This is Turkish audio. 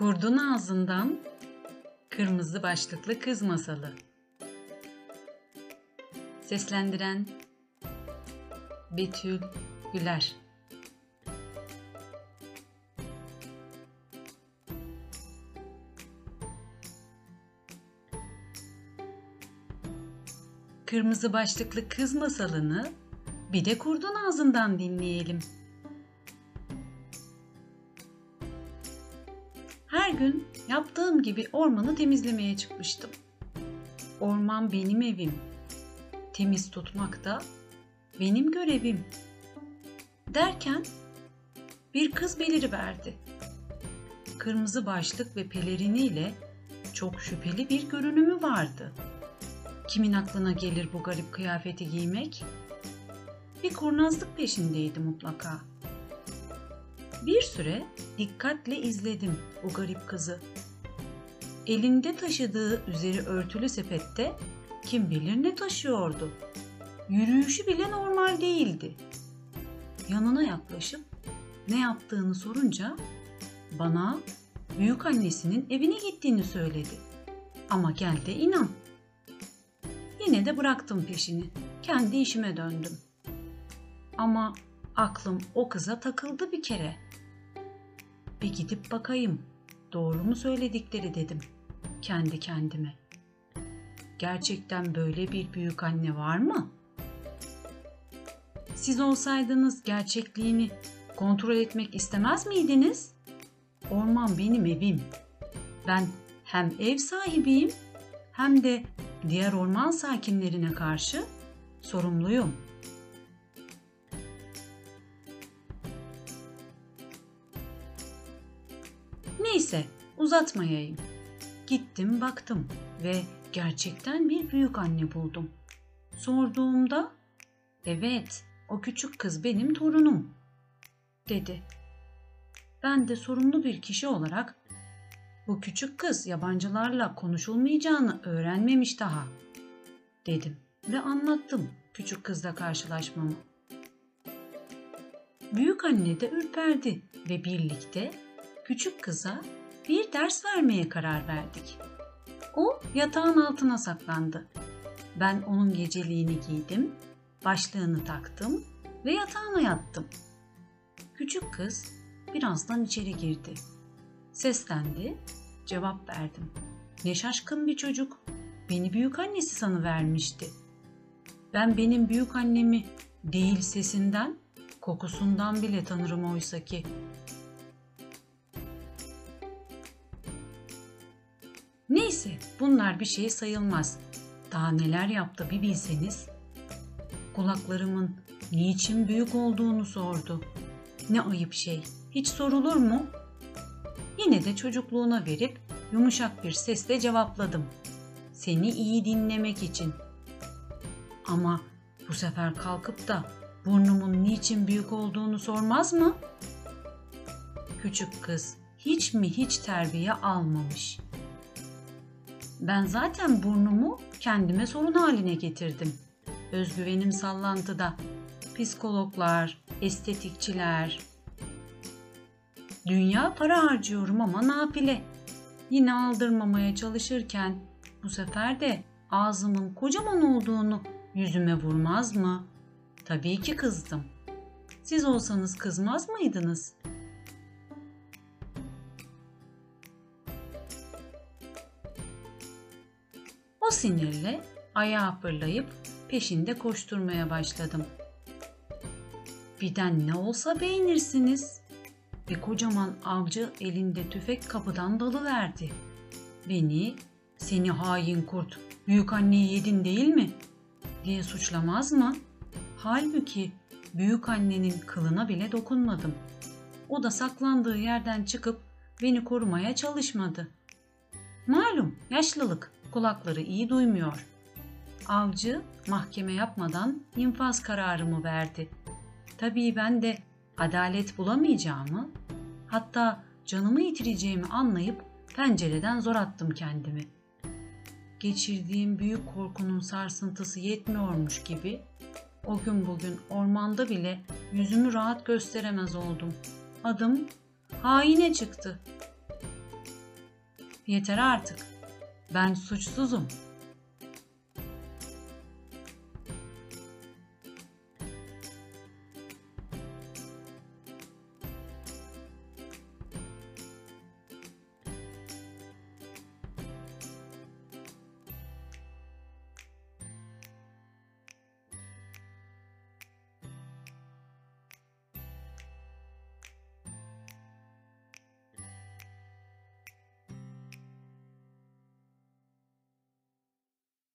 Kurdun ağzından kırmızı başlıklı kız masalı. Seslendiren Betül Güler. Kırmızı başlıklı kız masalını bir de kurdun ağzından dinleyelim. Her gün yaptığım gibi ormanı temizlemeye çıkmıştım. Orman benim evim. Temiz tutmak da benim görevim. Derken bir kız beliriverdi. Kırmızı başlık ve peleriniyle çok şüpheli bir görünümü vardı. Kimin aklına gelir bu garip kıyafeti giymek? Bir kurnazlık peşindeydi mutlaka. Bir süre dikkatle izledim bu garip kızı. Elinde taşıdığı üzeri örtülü sepette kim bilir ne taşıyordu. Yürüyüşü bile normal değildi. Yanına yaklaşıp ne yaptığını sorunca bana büyük annesinin evine gittiğini söyledi. Ama gel de inan. Yine de bıraktım peşini. Kendi işime döndüm. Ama aklım o kıza takıldı bir kere. Bir gidip bakayım. Doğru mu söyledikleri dedim kendi kendime. Gerçekten böyle bir büyük anne var mı? Siz olsaydınız gerçekliğini kontrol etmek istemez miydiniz? Orman benim evim. Ben hem ev sahibiyim hem de diğer orman sakinlerine karşı sorumluyum. Neyse uzatmayayım. Gittim baktım ve gerçekten bir büyük anne buldum. Sorduğumda evet o küçük kız benim torunum dedi. Ben de sorumlu bir kişi olarak bu küçük kız yabancılarla konuşulmayacağını öğrenmemiş daha dedim ve anlattım küçük kızla karşılaşmamı. Büyük anne de ürperdi ve birlikte küçük kıza bir ders vermeye karar verdik. O yatağın altına saklandı. Ben onun geceliğini giydim, başlığını taktım ve yatağına yattım. Küçük kız birazdan içeri girdi. Seslendi, cevap verdim. Ne şaşkın bir çocuk. Beni büyük annesi sanıvermişti. Ben benim büyük annemi değil sesinden, kokusundan bile tanırım oysa ki. Neyse bunlar bir şey sayılmaz. Daha neler yaptı bir bilseniz. Kulaklarımın niçin büyük olduğunu sordu. Ne ayıp şey. Hiç sorulur mu? Yine de çocukluğuna verip yumuşak bir sesle cevapladım. Seni iyi dinlemek için. Ama bu sefer kalkıp da burnumun niçin büyük olduğunu sormaz mı? Küçük kız hiç mi hiç terbiye almamış. Ben zaten burnumu kendime sorun haline getirdim. Özgüvenim sallantıda. Psikologlar, estetikçiler. Dünya para harcıyorum ama nafile. Yine aldırmamaya çalışırken bu sefer de ağzımın kocaman olduğunu yüzüme vurmaz mı? Tabii ki kızdım. Siz olsanız kızmaz mıydınız?'' O sinirle ayağa fırlayıp peşinde koşturmaya başladım. Birden ne olsa beğenirsiniz. Ve kocaman avcı elinde tüfek kapıdan dalıverdi. Beni, seni hain kurt, büyük anneyi yedin değil mi? diye suçlamaz mı? Halbuki büyük annenin kılına bile dokunmadım. O da saklandığı yerden çıkıp beni korumaya çalışmadı. Malum yaşlılık kulakları iyi duymuyor. Avcı mahkeme yapmadan infaz kararımı verdi. Tabii ben de adalet bulamayacağımı, hatta canımı yitireceğimi anlayıp pencereden zor attım kendimi. Geçirdiğim büyük korkunun sarsıntısı yetmiyormuş gibi o gün bugün ormanda bile yüzümü rahat gösteremez oldum. Adım haine çıktı. Yeter artık. Ben suçsuzum.